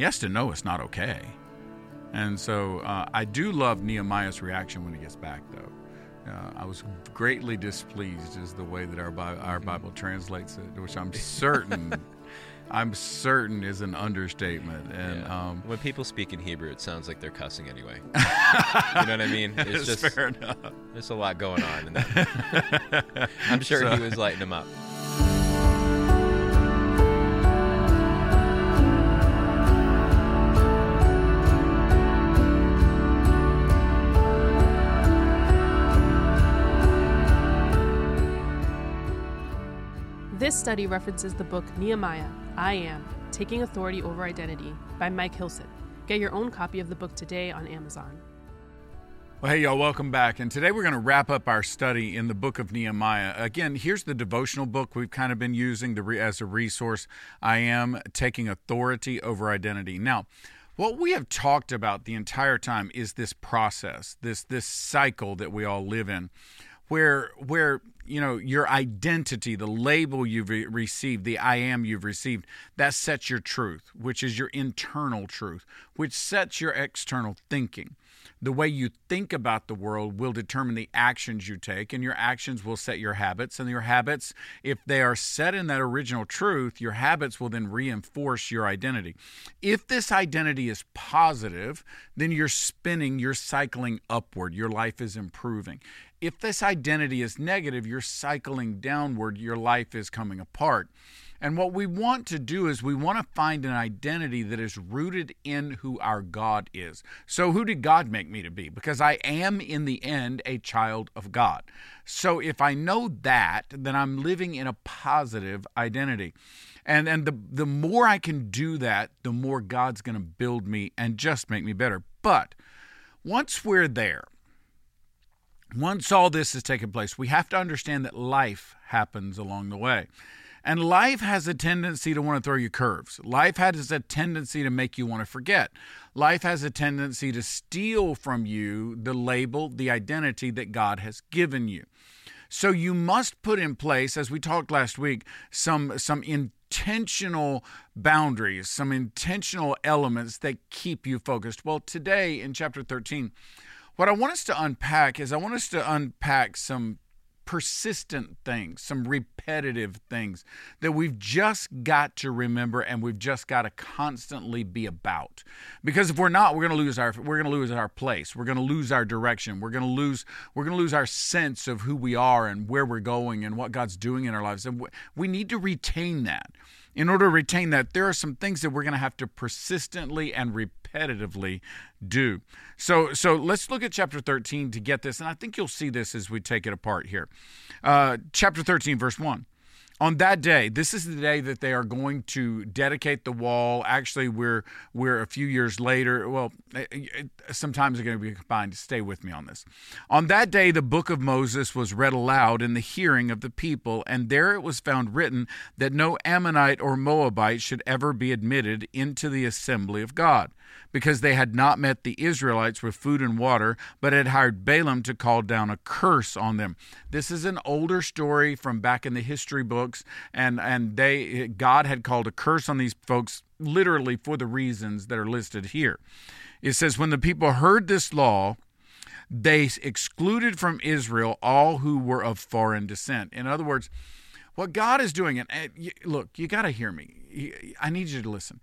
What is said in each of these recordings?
he has to know it's not okay. And so uh, I do love Nehemiah's reaction when he gets back, though. Uh, I was greatly displeased is the way that our Bible, our Bible translates it, which I'm certain, I'm certain is an understatement. And Yeah. um, when people speak in Hebrew, it sounds like they're cussing anyway. you know what I mean? It's just fair enough. there's a lot going on. In that. I'm sure So- he was lighting them up. This study references the book Nehemiah, I Am, Taking Authority Over Identity by Mike Hilson. Get your own copy of the book today on Amazon. Well, hey, y'all, welcome back. And today we're going to wrap up our study in the book of Nehemiah. Again, here's the devotional book we've kind of been using re- as a resource. I am taking authority over identity. Now, what we have talked about the entire time is this process, this this cycle that we all live in, where where you know your identity, the label you've re- received, the I am you've received, that sets your truth, which is your internal truth, which sets your external thinking the way you think about the world will determine the actions you take, and your actions will set your habits. And your habits, if they are set in that original truth, your habits will then reinforce your identity. If this identity is positive, then you're spinning, you're cycling upward, your life is improving. If this identity is negative, you're cycling downward, your life is coming apart. And what we want to do is we want to find an identity that is rooted in who our God is. So, who did God make me to be? Because I am, in the end, a child of God. So, if I know that, then I'm living in a positive identity. And, and the, the more I can do that, the more God's going to build me and just make me better. But once we're there, once all this has taken place, we have to understand that life happens along the way. And life has a tendency to want to throw you curves. Life has a tendency to make you want to forget. Life has a tendency to steal from you the label, the identity that God has given you. So you must put in place, as we talked last week, some some intentional boundaries, some intentional elements that keep you focused. Well, today in chapter 13, what I want us to unpack is I want us to unpack some persistent things, some repetitive things that we've just got to remember and we've just got to constantly be about. Because if we're not, we're going to lose our we're going to lose our place. We're going to lose our direction. We're going to lose we're going to lose our sense of who we are and where we're going and what God's doing in our lives. And we need to retain that. In order to retain that, there are some things that we're going to have to persistently and repetitively do. So, so let's look at chapter 13 to get this, and I think you'll see this as we take it apart here. Uh, chapter 13, verse 1. On that day, this is the day that they are going to dedicate the wall. Actually, we're we're a few years later. Well, eh, eh, eh, it- it- sometimes they're going to be combined. Stay with me on this. On that day, the book of Moses was read aloud in the hearing of the people, and there it was found written that no Ammonite or Moabite should ever be admitted into the assembly of God, because they had not met the Israelites with food and water, but had hired Balaam to call down a curse on them. This is an older story from back in the history books, and and they God had called a curse on these folks literally for the reasons that are listed here. It says when the people heard this law, they excluded from Israel all who were of foreign descent. In other words, what God is doing, and look, you got to hear me. I need you to listen.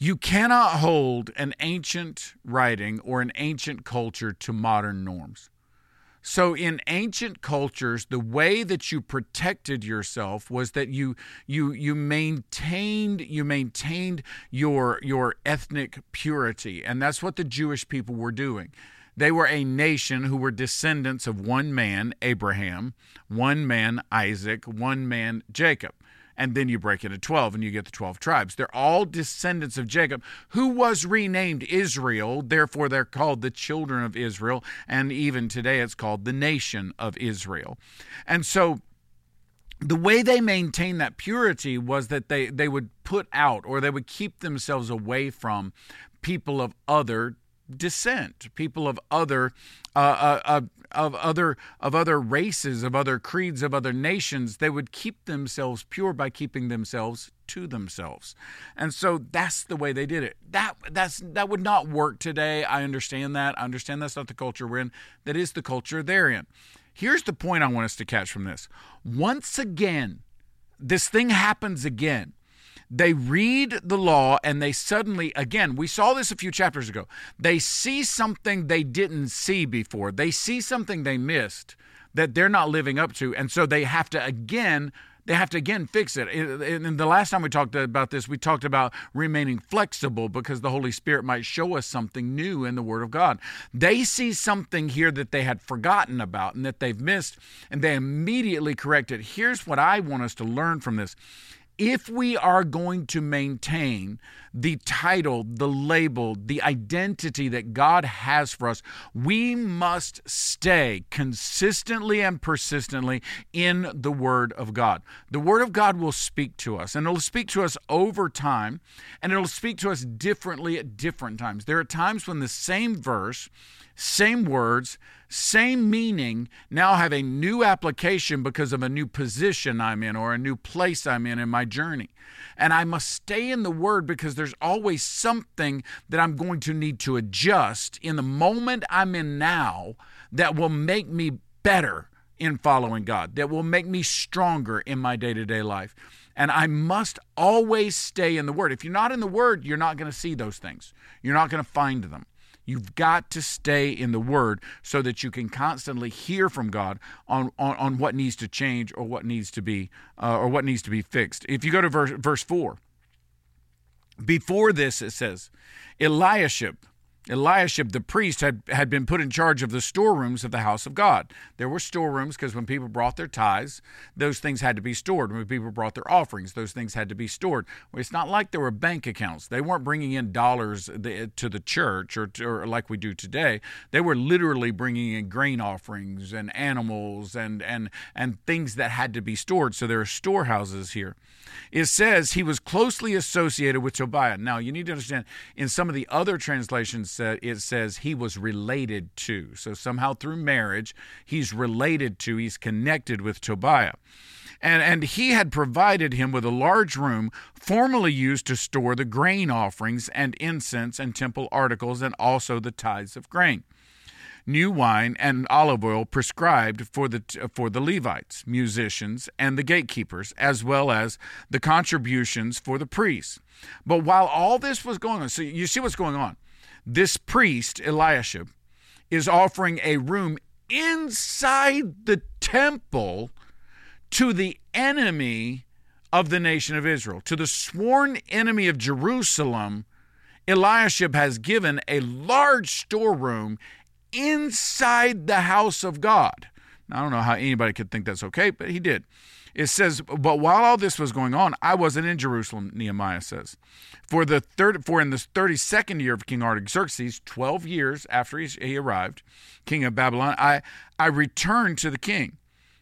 You cannot hold an ancient writing or an ancient culture to modern norms. So in ancient cultures, the way that you protected yourself was that you you you maintained you maintained your your ethnic purity, and that's what the Jewish people were doing. They were a nation who were descendants of one man, Abraham, one man, Isaac, one man, Jacob. And then you break it into 12 and you get the 12 tribes. They're all descendants of Jacob, who was renamed Israel. Therefore, they're called the children of Israel. And even today, it's called the nation of Israel. And so, the way they maintained that purity was that they, they would put out or they would keep themselves away from people of other descent, people of other uh, uh, of other of other races, of other creeds, of other nations. They would keep themselves pure by keeping themselves to themselves, and so that's the way they did it. That that's that would not work today. I understand that. I understand that's not the culture we're in. That is the culture they're in. Here's the point I want us to catch from this. Once again, this thing happens again they read the law and they suddenly, again, we saw this a few chapters ago, they see something they didn't see before. They see something they missed that they're not living up to. And so they have to again they have to again fix it. And the last time we talked about this, we talked about remaining flexible because the Holy Spirit might show us something new in the Word of God. They see something here that they had forgotten about and that they've missed, and they immediately correct it. Here's what I want us to learn from this if we are going to maintain the title, the label, the identity that God has for us, we must stay consistently and persistently in the Word of God. The Word of God will speak to us, and it'll speak to us over time, and it'll speak to us differently at different times. There are times when the same verse, same words, same meaning now have a new application because of a new position I'm in or a new place I'm in in my journey. And I must stay in the Word because there's always something that I'm going to need to adjust in the moment I'm in now that will make me better in following God, that will make me stronger in my day to day life. And I must always stay in the Word. If you're not in the Word, you're not going to see those things, you're not going to find them. You've got to stay in the Word so that you can constantly hear from God on, on, on what needs to change or what needs to be uh, or what needs to be fixed. If you go to verse verse four, before this it says, Eliashib Eliashib the priest had, had been put in charge of the storerooms of the house of God. There were storerooms because when people brought their tithes, those things had to be stored. When people brought their offerings, those things had to be stored. It's not like there were bank accounts. They weren't bringing in dollars to the church or, to, or like we do today. They were literally bringing in grain offerings and animals and, and, and things that had to be stored. So there are storehouses here. It says he was closely associated with Tobiah. Now, you need to understand, in some of the other translations, it says he was related to. So somehow through marriage, he's related to, he's connected with Tobiah. And, and he had provided him with a large room formerly used to store the grain offerings and incense and temple articles and also the tithes of grain new wine and olive oil prescribed for the for the Levites, musicians, and the gatekeepers, as well as the contributions for the priests. But while all this was going on, so you see what's going on. This priest Eliashib is offering a room inside the temple to the enemy of the nation of Israel, to the sworn enemy of Jerusalem. Eliashib has given a large storeroom inside the house of God. Now, I don't know how anybody could think that's okay, but he did. It says, but while all this was going on, I wasn't in Jerusalem, Nehemiah says. For the third for in the 32nd year of King Artaxerxes, 12 years after he, he arrived, king of Babylon, I, I returned to the king.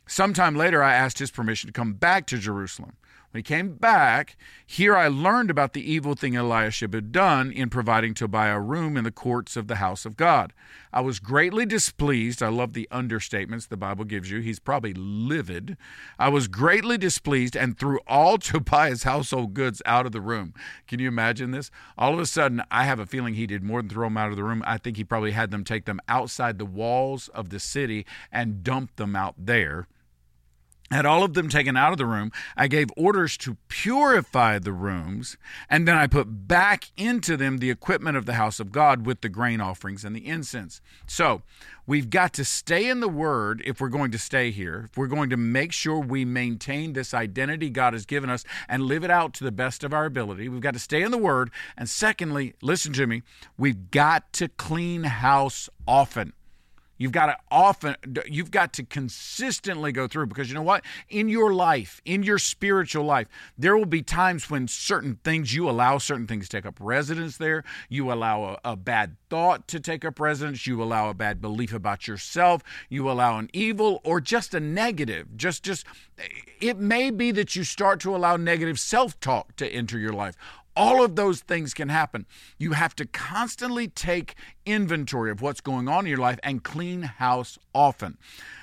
Sometime later, I asked his permission to come back to Jerusalem. When he came back, here I learned about the evil thing Eliashib had done in providing Tobiah a room in the courts of the house of God. I was greatly displeased. I love the understatements the Bible gives you. He's probably livid. I was greatly displeased and threw all Tobiah's household goods out of the room. Can you imagine this? All of a sudden, I have a feeling he did more than throw them out of the room. I think he probably had them take them outside the walls of the city and dump them out there had all of them taken out of the room. I gave orders to purify the rooms, and then I put back into them the equipment of the house of God with the grain offerings and the incense. So we've got to stay in the Word if we're going to stay here, if we're going to make sure we maintain this identity God has given us and live it out to the best of our ability. We've got to stay in the Word. And secondly, listen to me, we've got to clean house often. You've got to often, you've got to consistently go through because you know what? In your life, in your spiritual life, there will be times when certain things, you allow certain things to take up residence there. You allow a, a bad thought to take up residence. You allow a bad belief about yourself. You allow an evil or just a negative. Just, just, eh, it may be that you start to allow negative self talk to enter your life All of those things can happen. You have to constantly take inventory of what's going on in your life and clean house often.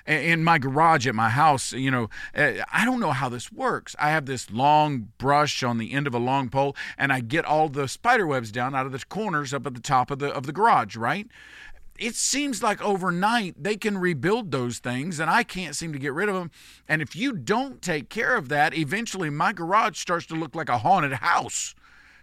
In my garage at my house, you know, eh, I don't know how this works. I have this long brush on the end of a long pole, and I get all the spider webs down out of the corners up at the top of the of the garage, right? it seems like overnight they can rebuild those things and I can't seem to get rid of them. And if you don't take care of that, eventually my garage starts to look like a haunted house.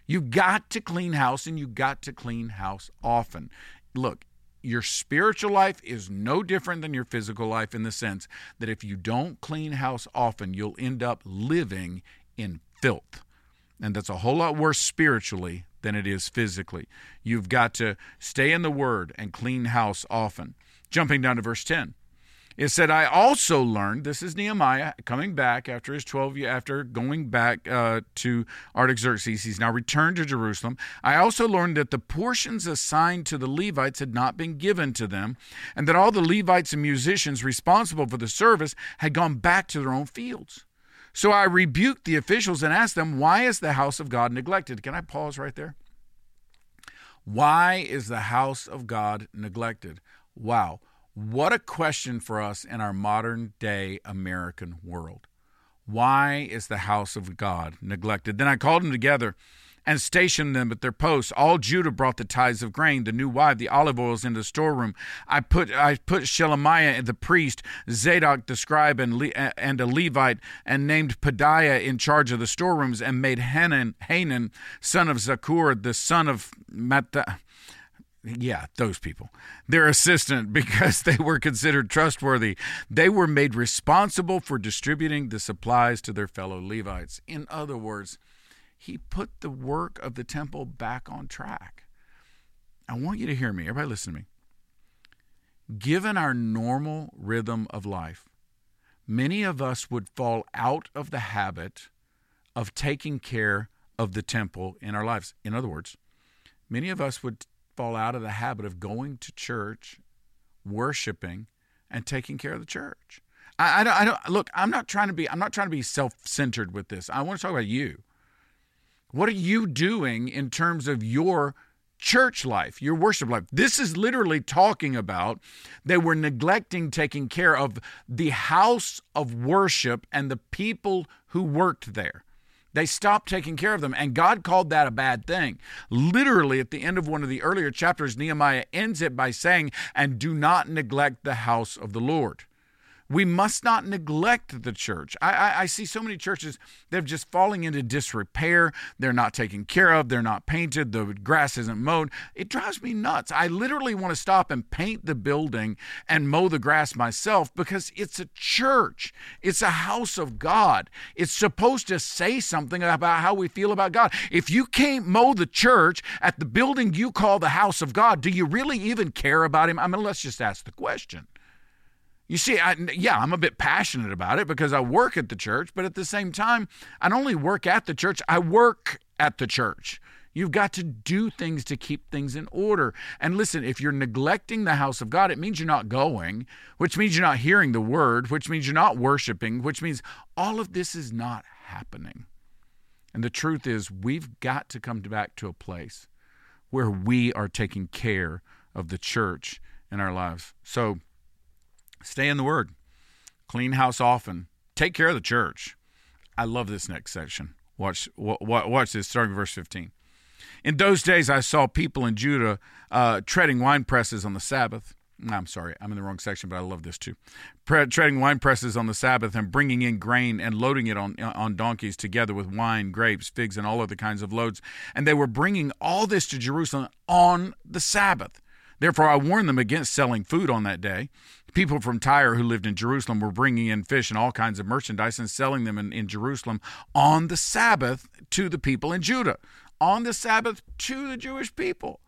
You got to clean house and you've got to clean house often. Look, your spiritual life is no different than your physical life in the sense that if you don't clean house often, you'll end up living in filth. And that's a whole lot worse spiritually than it is physically. You've got to stay in the Word and clean house often. Jumping down to verse 10. It said, I also learned, this is Nehemiah coming back after his 12 year, after going back uh, to Artaxerxes. He's now returned to Jerusalem. I also learned that the portions assigned to the Levites had not been given to them, and that all the Levites and musicians responsible for the service had gone back to their own fields. So I rebuked the officials and asked them, Why is the house of God neglected? Can I pause right there? Why is the house of God neglected? Wow. What a question for us in our modern day American world. Why is the house of God neglected? Then I called them together and stationed them at their posts. All Judah brought the tithes of grain, the new wine, the olive oils into the storeroom. I put I put Shelemiah the priest, Zadok the scribe, and Le, and a Levite, and named Pedaiah in charge of the storerooms, and made Hanan, Hanan son of Zakur, the son of Mattha yeah, those people. Their assistant because they were considered trustworthy. They were made responsible for distributing the supplies to their fellow Levites. In other words, he put the work of the temple back on track. I want you to hear me. Everybody, listen to me. Given our normal rhythm of life, many of us would fall out of the habit of taking care of the temple in our lives. In other words, many of us would fall out of the habit of going to church, worshiping, and taking care of the church. I, I, don't, I don't look. I'm not trying to be. I'm not trying to be self-centered with this. I want to talk about you. What are you doing in terms of your church life, your worship life? This is literally talking about they were neglecting taking care of the house of worship and the people who worked there. They stopped taking care of them, and God called that a bad thing. Literally, at the end of one of the earlier chapters, Nehemiah ends it by saying, And do not neglect the house of the Lord. We must not neglect the church. I, I, I, see so many churches that are just falling into disrepair. They're not taken care of. They're not painted. The grass isn't mowed. It drives me nuts. I literally want to stop and paint the building and mow the grass myself because it's a church. It's a house of God. It's supposed to say something about how we feel about God. If you can't mow the church at the building you call the house of God, do you really even care about Him? I mean, let's just ask the question. You see, I, yeah, I'm a bit passionate about it because I work at the church, but at the same time, I don't only work at the church, I work at the church. You've got to do things to keep things in order. And listen, if you're neglecting the house of God, it means you're not going, which means you're not hearing the word, which means you're not worshiping, which means all of this is not happening. And the truth is, we've got to come back to a place where we are taking care of the church in our lives. So, Stay in the Word. Clean house often. Take care of the church. I love this next section. Watch, watch this, starting verse 15. In those days, I saw people in Judah uh, treading wine presses on the Sabbath. I'm sorry, I'm in the wrong section, but I love this too. treading wine presses on the Sabbath and bringing in grain and loading it on on donkeys together with wine, grapes, figs, and all other kinds of loads. And they were bringing all this to Jerusalem on the Sabbath. Therefore, I warned them against selling food on that day. People from Tyre who lived in Jerusalem were bringing in fish and all kinds of merchandise and selling them in, in Jerusalem on the Sabbath to the people in Judah, on the Sabbath to the Jewish people.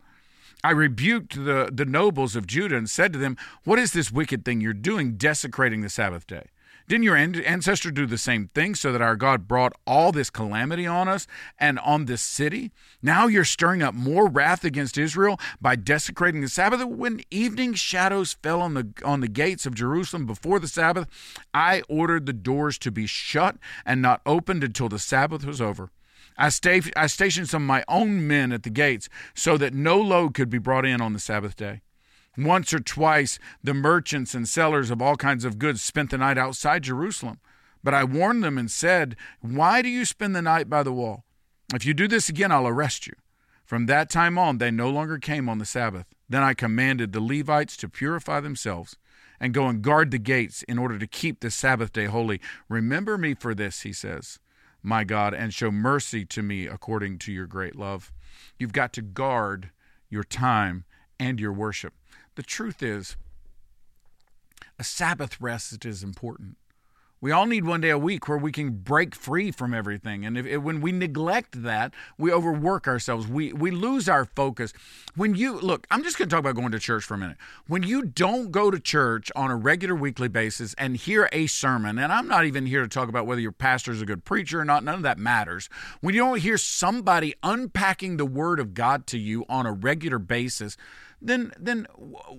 I rebuked the, the nobles of Judah and said to them, What is this wicked thing you're doing, desecrating the Sabbath day? Didn't your ancestor do the same thing so that our God brought all this calamity on us and on this city? Now you're stirring up more wrath against Israel by desecrating the Sabbath. When evening shadows fell on the on the gates of Jerusalem before the Sabbath, I ordered the doors to be shut and not opened until the Sabbath was over. I, sta- I stationed some of my own men at the gates so that no load could be brought in on the Sabbath day. Once or twice, the merchants and sellers of all kinds of goods spent the night outside Jerusalem. But I warned them and said, Why do you spend the night by the wall? If you do this again, I'll arrest you. From that time on, they no longer came on the Sabbath. Then I commanded the Levites to purify themselves and go and guard the gates in order to keep the Sabbath day holy. Remember me for this, he says, my God, and show mercy to me according to your great love. You've got to guard your time and your worship. The truth is, a Sabbath rest is important. We all need one day a week where we can break free from everything. And if, if, when we neglect that, we overwork ourselves. We, we lose our focus. When you look, I'm just going to talk about going to church for a minute. When you don't go to church on a regular weekly basis and hear a sermon, and I'm not even here to talk about whether your pastor is a good preacher or not, none of that matters. When you don't hear somebody unpacking the word of God to you on a regular basis, then then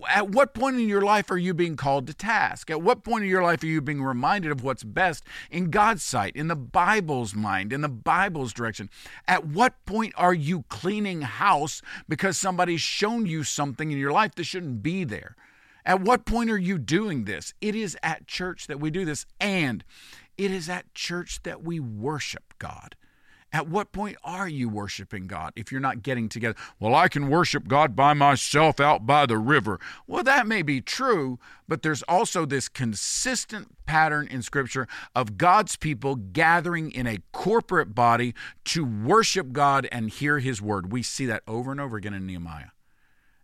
at what point in your life are you being called to task? At what point in your life are you being reminded of what's best in God's sight, in the Bible's mind, in the Bible's direction? At what point are you cleaning house because somebody's shown you something in your life that shouldn't be there? At what point are you doing this? It is at church that we do this, and it is at church that we worship God. At what point are you worshiping God if you're not getting together? Well, I can worship God by myself out by the river. Well, that may be true, but there's also this consistent pattern in Scripture of God's people gathering in a corporate body to worship God and hear His word. We see that over and over again in Nehemiah.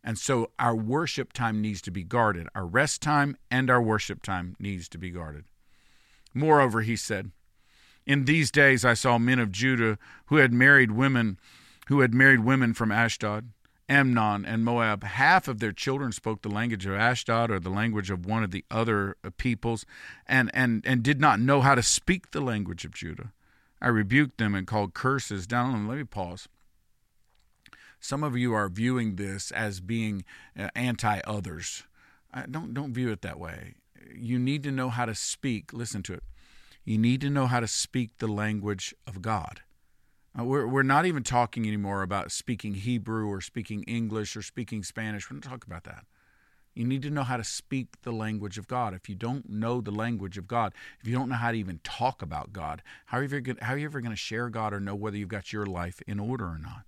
And so our worship time needs to be guarded. Our rest time and our worship time needs to be guarded. Moreover, he said, in these days I saw men of Judah who had married women who had married women from Ashdod, Ammon, and Moab. Half of their children spoke the language of Ashdod or the language of one of the other peoples, and, and, and did not know how to speak the language of Judah. I rebuked them and called curses down on them. Let me pause. Some of you are viewing this as being uh, anti others. Uh, don't don't view it that way. You need to know how to speak. Listen to it you need to know how to speak the language of God. Uh, we're, we're not even talking anymore about speaking Hebrew or speaking English or speaking Spanish. We're not talking about that. You need to know how to speak the language of God. If you don't know the language of God, if you don't know how to even talk about God, how are you ever, how are you ever going to share God or know whether you've got your life in order or not?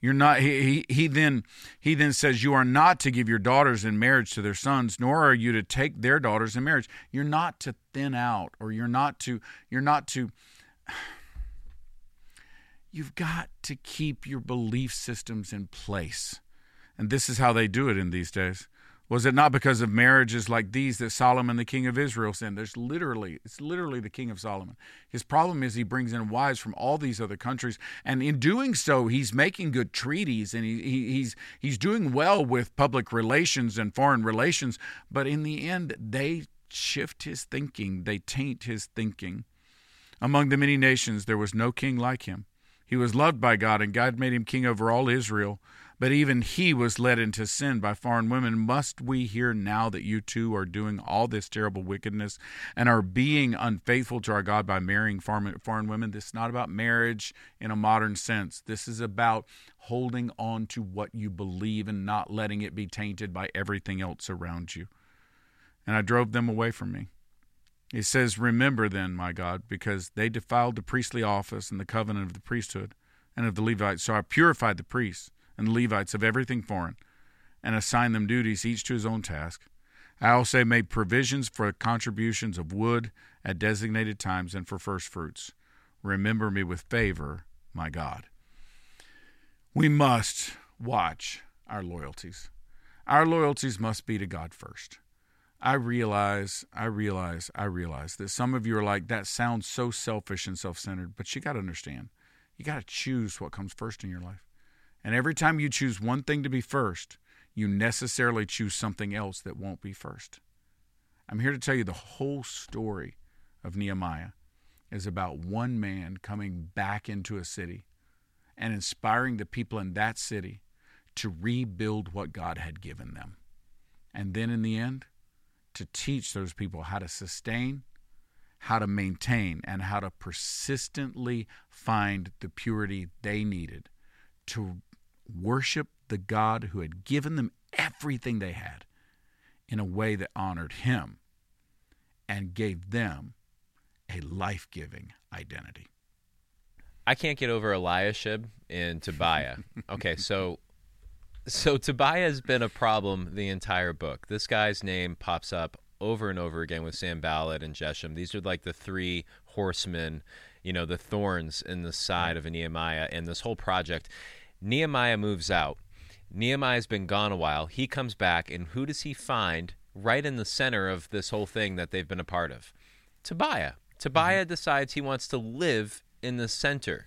You're not he, he he then he then says you are not to give your daughters in marriage to their sons nor are you to take their daughters in marriage. You're not to thin out or you're not to you're not to You've got to keep your belief systems in place. And this is how they do it in these days. Was it not because of marriages like these that Solomon, the king of Israel, sinned? There's literally, it's literally the king of Solomon. His problem is he brings in wives from all these other countries, and in doing so, he's making good treaties and he, he, he's he's doing well with public relations and foreign relations. But in the end, they shift his thinking, they taint his thinking. Among the many nations, there was no king like him. He was loved by God, and God made him king over all Israel. But even he was led into sin by foreign women. Must we hear now that you too are doing all this terrible wickedness and are being unfaithful to our God by marrying foreign, women? This is not about marriage in a modern sense. This is about holding on to what you believe and not letting it be tainted by everything else around you. And I drove them away from me. He says, Remember then, my God, because they defiled the priestly office and the covenant of the priesthood and of the Levites. So I purified the priests and Levites of everything foreign, and assigned them duties, each to his own task. I also made provisions for contributions of wood at designated times and for first fruits. Remember me with favor, my God. We must watch our loyalties. Our loyalties must be to God first. I realize, I realize, I realize that some of you are like, that sounds so selfish and self centered, but you got to understand, you got to choose what comes first in your life. And every time you choose one thing to be first, you necessarily choose something else that won't be first. I'm here to tell you the whole story of Nehemiah is about one man coming back into a city and inspiring the people in that city to rebuild what God had given them. And then in the end, to teach those people how to sustain, how to maintain and how to persistently find the purity they needed to worship the God who had given them everything they had in a way that honored Him and gave them a life giving identity. I can't get over Eliashib and Tobiah. okay, so so Tobiah has been a problem the entire book. This guy's name pops up over and over again with Sanballat and Geshem. These are like the three horsemen, you know, the thorns in the side of a Nehemiah and this whole project. Nehemiah moves out. Nehemiah's been gone a while. He comes back, and who does he find right in the center of this whole thing that they've been a part of? Tobiah. Tobiah mm-hmm. decides he wants to live in the center.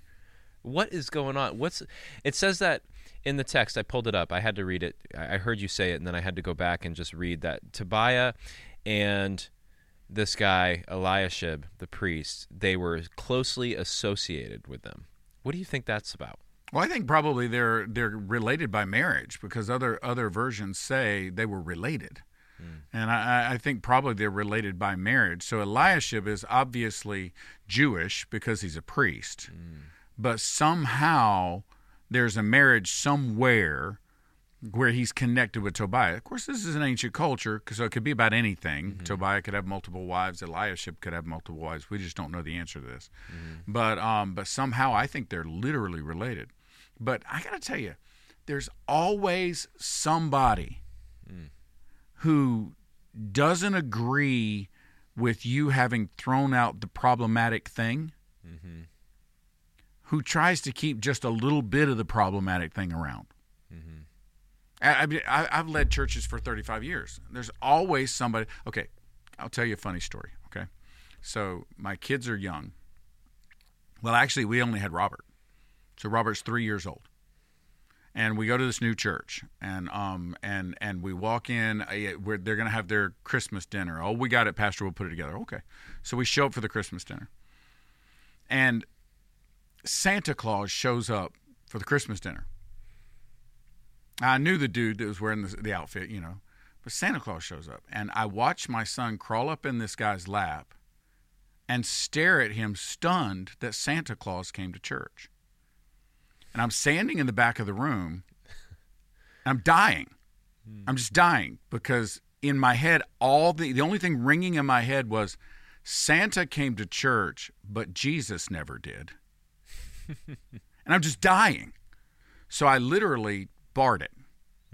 What is going on? What's it says that in the text I pulled it up. I had to read it. I heard you say it and then I had to go back and just read that Tobiah and this guy Eliashib, the priest, they were closely associated with them. What do you think that's about? Well, I think probably they're they're related by marriage because other other versions say they were related, mm. and I, I, think probably they're related by marriage. So Eliashib is obviously Jewish because he's a priest, mm. but somehow there's a marriage somewhere where he's connected with Tobiah. Of course, this is an ancient culture, so it could be about anything. Mm-hmm. Tobiah could have multiple wives. Eliashib could have multiple wives. We just don't know the answer to this. Mm-hmm. But um, but somehow I think they're literally related. But I got to tell you, there's always somebody mm. who doesn't agree with you having thrown out the problematic thing. Mm-hmm. Who tries to keep just a little bit of the problematic thing around? I, mean, I, I've led churches for 35 years. There's always somebody. Okay, I'll tell you a funny story. Okay, so my kids are young. Well, actually, we only had Robert. So Robert's three years old, and we go to this new church, and um and and we walk in. Uh, where they're going to have their Christmas dinner. Oh, we got it, Pastor. We'll put it together. Okay, so we show up for the Christmas dinner, and Santa Claus shows up for the Christmas dinner. I knew the dude that was wearing the, the outfit, you know, but Santa Claus shows up, and I watch my son crawl up in this guy's lap and stare at him, stunned that Santa Claus came to church. And I'm standing in the back of the room. I'm dying. I'm just dying because in my head, all the the only thing ringing in my head was Santa came to church, but Jesus never did. and I'm just dying. So I literally barred it.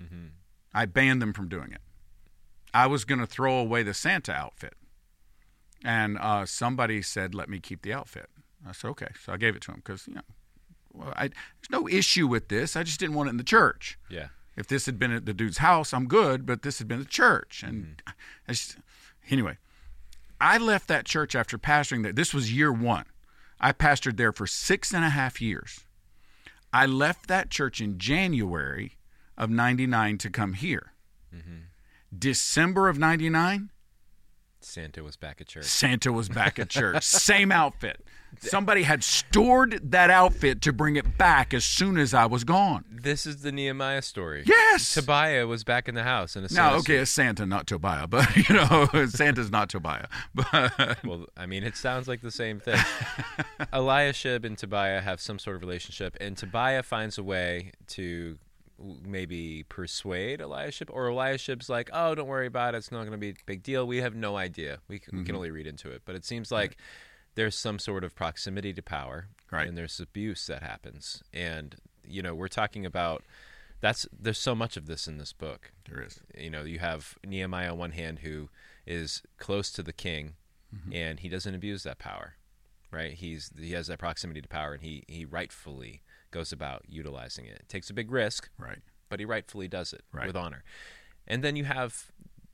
Mm-hmm. I banned them from doing it. I was going to throw away the Santa outfit. And uh, somebody said, let me keep the outfit. I said, okay. So I gave it to him because, you know, I, there's no issue with this. I just didn't want it in the church. Yeah. If this had been at the dude's house, I'm good, but this had been the church. And mm-hmm. I just, anyway, I left that church after pastoring there. This was year one. I pastored there for six and a half years. I left that church in January of 99 to come here. Mm-hmm. December of 99, Santa was back at church. Santa was back at church. Same outfit. Somebody had stored that outfit to bring it back as soon as I was gone. This is the Nehemiah story. Yes. Tobiah was back in the house. And now, okay, it's Santa, not Tobiah, but you know, Santa's not Tobiah. But well, I mean, it sounds like the same thing. Eliashib and Tobiah have some sort of relationship, and Tobiah finds a way to maybe persuade Eliashib, or Eliashib's like, "Oh, don't worry about it. It's not going to be a big deal. We have no idea. We, mm-hmm. we can mm-hmm. only read into it." But it seems like right. There's some sort of proximity to power, right. and there's abuse that happens. And you know, we're talking about that's there's so much of this in this book. There is. You know, you have Nehemiah on one hand who is close to the king, mm-hmm. and he doesn't abuse that power, right? He's he has that proximity to power, and he he rightfully goes about utilizing it. It takes a big risk, right? But he rightfully does it right. with honor. And then you have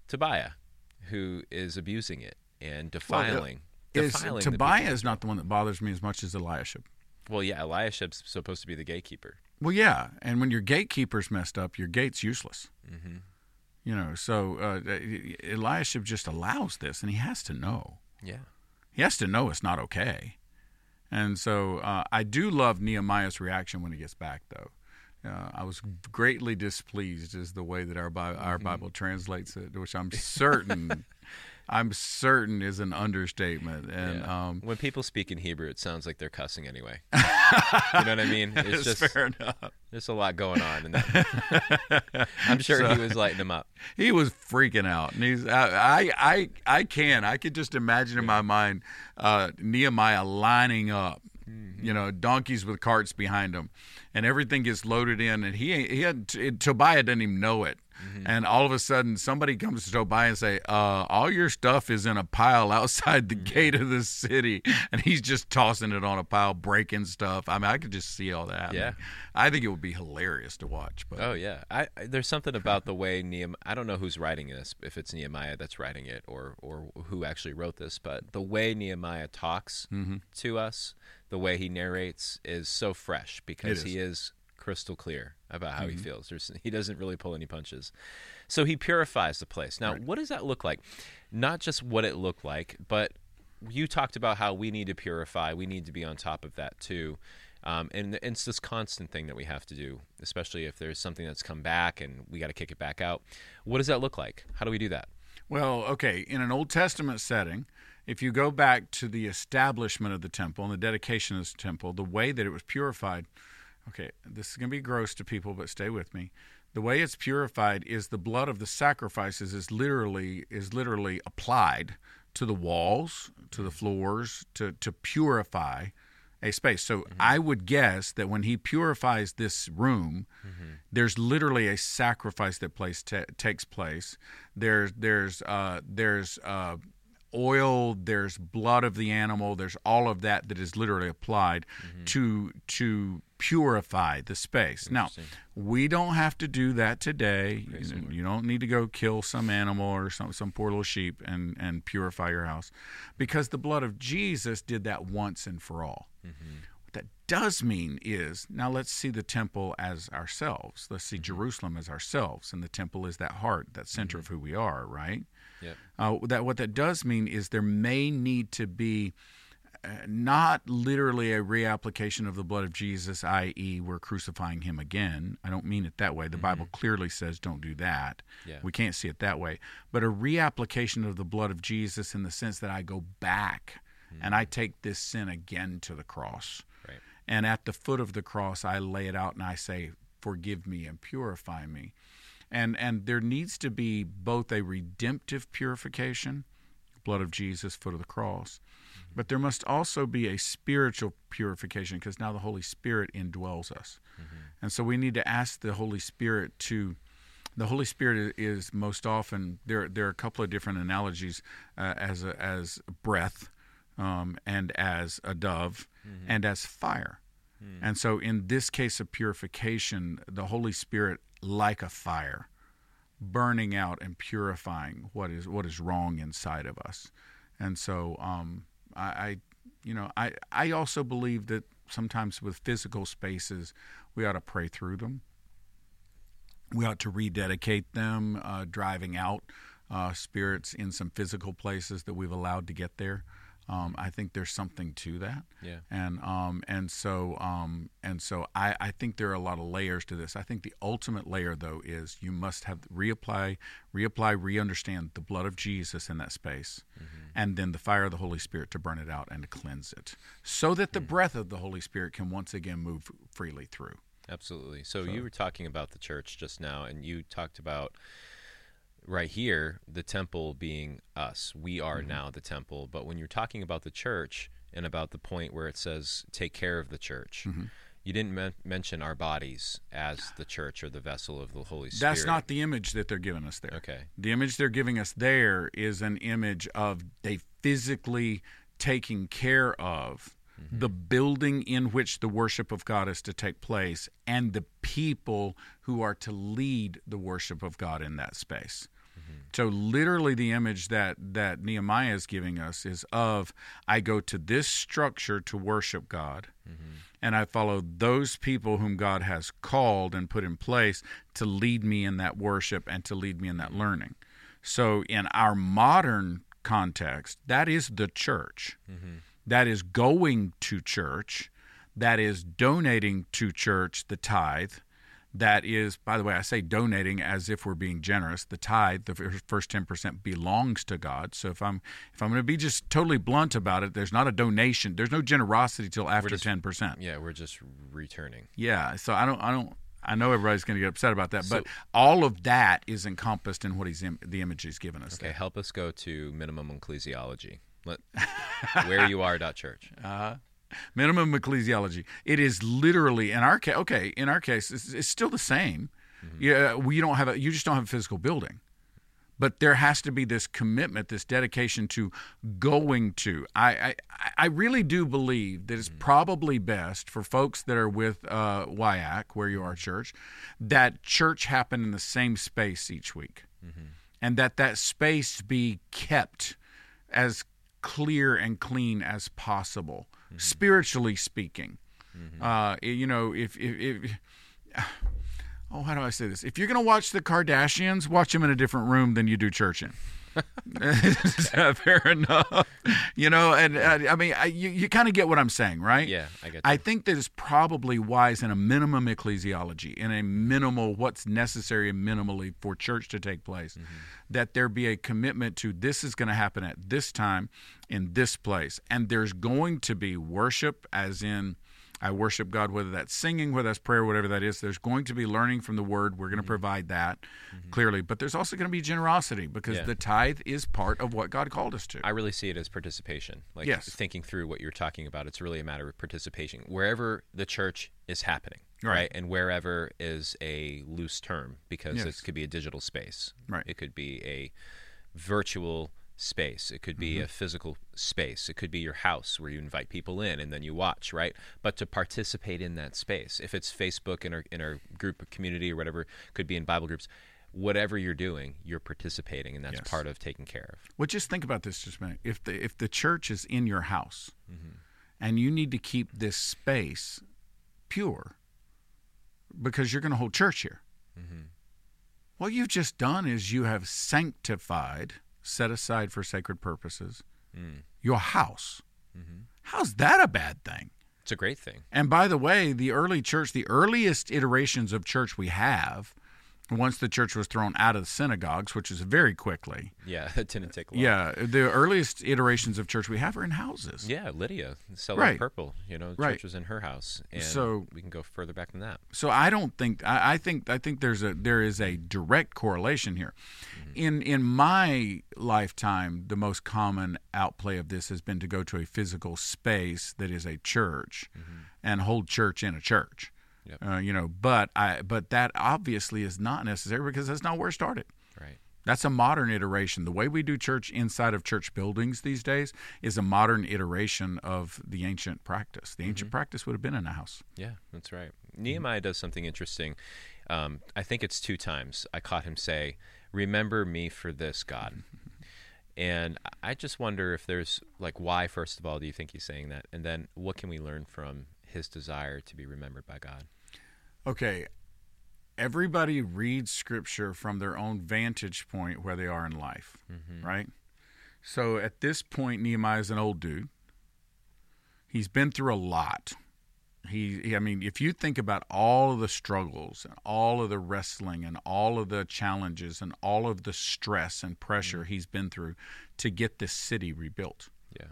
Tobiah, who is abusing it and defiling. Well, defiling is, Tobiah is not the one that bothers me as much as Eliashib. Well, yeah, Eliashib's supposed to be the gatekeeper. Well, yeah, and when your gatekeeper's messed up, your gate's useless. Mm-hmm. You know, so uh, Eliashib just allows this, and he has to know. Yeah, he has to know it's not okay. And so uh, I do love Nehemiah's reaction when he gets back, though. uh, I was greatly displeased is the way that our Bi- our Mm-hmm. Bible translates it, which I'm certain I'm certain is an understatement. And Yeah. um, when people speak in Hebrew, it sounds like they're cussing anyway. you know what I mean? It's it's just fair enough. there's a lot going on. In that. I'm sure he was lighting them up. He was freaking out, and he's I I I, I can I could just imagine in my mind uh, Nehemiah lining up, you know, donkeys with carts behind him, and everything gets loaded in, and he he had Tobiah doesn't even know it. And all of a sudden, somebody comes to by and say, uh, "All your stuff is in a pile outside the gate of the city," and he's just tossing it on a pile, breaking stuff. I mean, I could just see all that. Yeah. I think it would be hilarious to watch. But Oh yeah, I, I there's something about the way Nehemiah. I don't know who's writing this, if it's Nehemiah that's writing it, or or who actually wrote this, but the way Nehemiah talks Mm-hmm. to us, the way he narrates, is so fresh because It he is crystal clear about how he Mm-hmm. feels. There's, he doesn't really pull any punches. So he purifies the place. Now, what does that look like? Not just what it looked like, but you talked about how we need to purify. We need to be on top of that too. Um, and it's this constant thing that we have to do, especially if there's something that's come back and we got to kick it back out. What does that look like? How do we do that? Well, okay, in an Old Testament setting, if you go back to the establishment of the temple and the dedication of the temple, the way that it was purified, okay, this is going to be gross to people, but stay with me. The way it's purified is the blood of the sacrifices is literally is literally applied to the walls, to the floors, to to purify a space. So I would guess that when he purifies this room, there's literally a sacrifice that place ta takes place. There's there's uh, there's uh, oil, there's blood of the animal, there's all of that that is literally applied to to purify the space. Now, we don't have to do that today. You, you don't need to go kill some animal or some some poor little sheep and and purify your house because the blood of Jesus did that once and for all. What that does mean is now let's see the temple as ourselves. Let's see Jerusalem as ourselves, and the temple is that heart, that center of who we are, right? Yep. Uh, that what that does mean is there may need to be uh, not literally a reapplication of the blood of Jesus, i.e., we're crucifying him again. I don't mean it that way. The Bible clearly says don't do that. Yeah. We can't see it that way. But a reapplication of the blood of Jesus in the sense that I go back and I take this sin again to the cross. And at the foot of the cross, I lay it out and I say, Forgive me and purify me. And, and there needs to be both a redemptive purification, blood of Jesus, foot of the cross, but there must also be a spiritual purification because now the Holy Spirit indwells us. And so we need to ask the Holy Spirit to. The Holy Spirit is most often there. There are a couple of different analogies uh, as a, as breath, um, and as a dove, and as fire. And so, in this case of purification, the Holy Spirit, like a fire, burning out and purifying what is what is wrong inside of us. And so, um, I, I, you know, I I also believe that sometimes with physical spaces, we ought to pray through them. We ought to rededicate them, uh, driving out uh, spirits in some physical places that we've allowed to get there. Um, I think there's something to that Yeah. and um and so um and so I I think there are a lot of layers to this. I think the ultimate layer though is you must have reapply, reapply, re-understand the blood of Jesus in that space, and then the fire of the Holy Spirit to burn it out and to cleanse it, so that the breath of the Holy Spirit can once again move freely through. Absolutely. So, you were talking about the church just now, and you talked about right here the temple being us. We are mm-hmm. now the temple. But when you're talking about the church and about the point where it says take care of the church, mm-hmm. you didn't men- mention our bodies as the church or the vessel of the Holy Spirit. That's not the image that they're giving us there. Okay. The image they're giving us there is an image of they physically taking care of Mm-hmm. the building in which the worship of God is to take place and the people who are to lead the worship of God in that space. Mm-hmm. So literally the image that that Nehemiah is giving us is of I go to this structure to worship God mm-hmm. and I follow those people whom God has called and put in place to lead me in that worship and to lead me in that learning. So in our modern context, that is the church. That is going to church, that is donating to church the tithe, that is, by the way, I say donating as if we're being generous. The tithe, the first ten percent, belongs to God. So if I'm if I'm going to be just totally blunt about it, there's not a donation. There's no generosity till after ten percent. Yeah, we're just returning. Yeah. So I don't I don't I know everybody's going to get upset about that, so, but all of that is encompassed in what he's the image he's given us. Okay, there. help us go to minimum ecclesiology. Let where you are dot church. Uh-huh. Minimum ecclesiology. It is literally in our case. Okay, in our case, it's, it's still the same. Mm-hmm. Yeah, we don't have a. You just don't have a physical building but there has to be this commitment, this dedication to going to. I I, I really do believe that it's mm-hmm. probably best for folks that are with uh, WIAC, where you are church, that church happen in the same space each week, mm-hmm. and that that space be kept as clear and clean as possible, mm-hmm. spiritually speaking. Mm-hmm. Uh, you know, if, if, if oh, how do I say this? If you're going to watch the Kardashians, watch them in a different room than you do church in. Fair enough. You know, and uh, I mean, I, you, you kind of get what I'm saying, right? Yeah, I get. That. I think that is probably wise in a minimum ecclesiology, in a minimal what's necessary and minimally for church to take place, mm-hmm. that there be a commitment to this is going to happen at this time, in this place, and there's going to be worship, as in I worship God, whether that's singing, whether that's prayer, whatever that is. There's going to be learning from the Word. We're going to mm-hmm. provide that mm-hmm. clearly, but there's also going to be generosity because yeah. the tithe is part of what God called us to. I really see it as participation. Like yes. thinking through what you're talking about, it's really a matter of participation wherever the church is happening. Right. right. And wherever is a loose term because yes. it could be a digital space. Right. It could be a virtual space. It could be mm-hmm. a physical space. It could be your house where you invite people in and then you watch, right? But to participate in that space, if it's Facebook in our in our group community or whatever, could be in Bible groups. Whatever you're doing, you're participating, and that's yes. part of taking care of. Well, just think about this just a minute. If the if the church is in your house, mm-hmm. and you need to keep this space pure, because you're going to hold church here. Mm-hmm. What you've just done is you have sanctified set aside for sacred purposes, mm. your house. Mm-hmm. How's that a bad thing? It's a great thing. And by the way, the early church, the earliest iterations of church we have once the church was thrown out of the synagogues, which is very quickly. Yeah, it didn't take long. Yeah, the earliest iterations of church we have are in houses. Yeah, Lydia, selling right. purple. You know, right. church was in her house, and so we can go further back than that. So I don't think I, I think I think there's a there is a direct correlation here. Mm-hmm. In in my lifetime, the most common outplay of this has been to go to a physical space that is a church, mm-hmm. and hold church in a church. Yep. Uh, you know, but I but that obviously is not necessary because that's not where it started. Right. That's a modern iteration. The way we do church inside of church buildings these days is a modern iteration of the ancient practice. The ancient mm-hmm. practice would have been in a house. Yeah, that's right. Nehemiah does something interesting. Um, I think it's two times. I caught him say, "Remember me for this, God." and I just wonder if there's like why first of all do you think he's saying that, and then what can we learn from his desire to be remembered by God. Okay. Everybody reads scripture from their own vantage point where they are in life, mm-hmm. right? So at this point, Nehemiah is an old dude. He's been through a lot. He, I mean, if you think about all of the struggles and all of the wrestling and all of the challenges and all of the stress and pressure mm-hmm. he's been through to get this city rebuilt. Yeah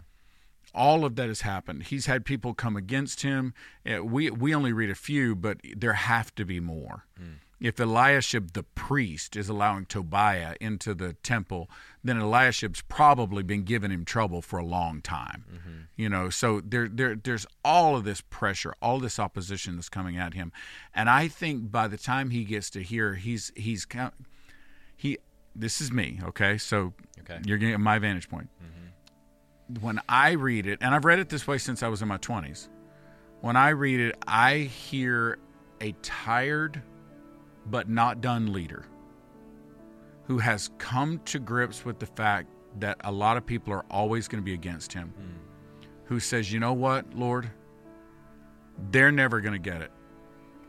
all of that has happened. He's had people come against him. Uh, we we only read a few, but there have to be more. Mm. If Eliashib the priest is allowing Tobiah into the temple, then Eliashib's probably been giving him trouble for a long time. Mm-hmm. You know, so there, there there's all of this pressure, all this opposition that's coming at him, and I think by the time he gets to here, he's he's he. This is me, okay? So okay. you're getting my vantage point. Mm-hmm when I read it, and I've read it this way since I was in my 20s, when I read it, I hear a tired but not done leader who has come to grips with the fact that a lot of people are always going to be against him, mm. who says, you know what, Lord, they're never going to get it,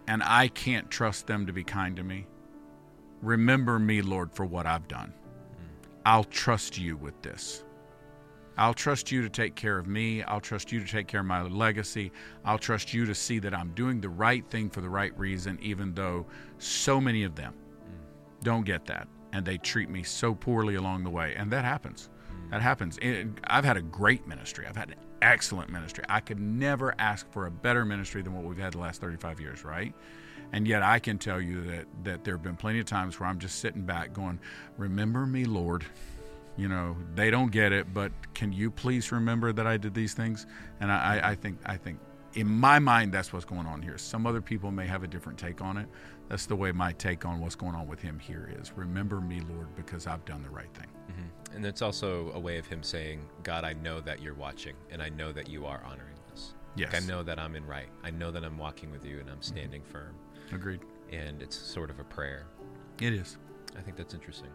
and I can't trust them to be kind to me. Remember me, Lord, for what I've done. Mm. I'll trust you with this. I'll trust you to take care of me. I'll trust you to take care of my legacy. I'll trust you to see that I'm doing the right thing for the right reason, even though so many of them mm. don't get that and they treat me so poorly along the way. And that happens. Mm. That happens. I've had a great ministry. I've had an excellent ministry. I could never ask for a better ministry than what we've had the last 35 years, right? And yet I can tell you that, that there have been plenty of times where I'm just sitting back going, Remember me, Lord. You know, they don't get it, but can you please remember that I did these things? And I, I think I think in my mind that's what's going on here. Some other people may have a different take on it. That's the way my take on what's going on with him here is. Remember me, Lord, because I've done the right thing. Mm-hmm. And it's also a way of him saying, God, I know that you're watching, and I know that you are honoring this. Yes. Like, I know that I'm in right. I know that I'm walking with you, and I'm standing firm. Agreed. And it's sort of a prayer. It is. I think that's interesting.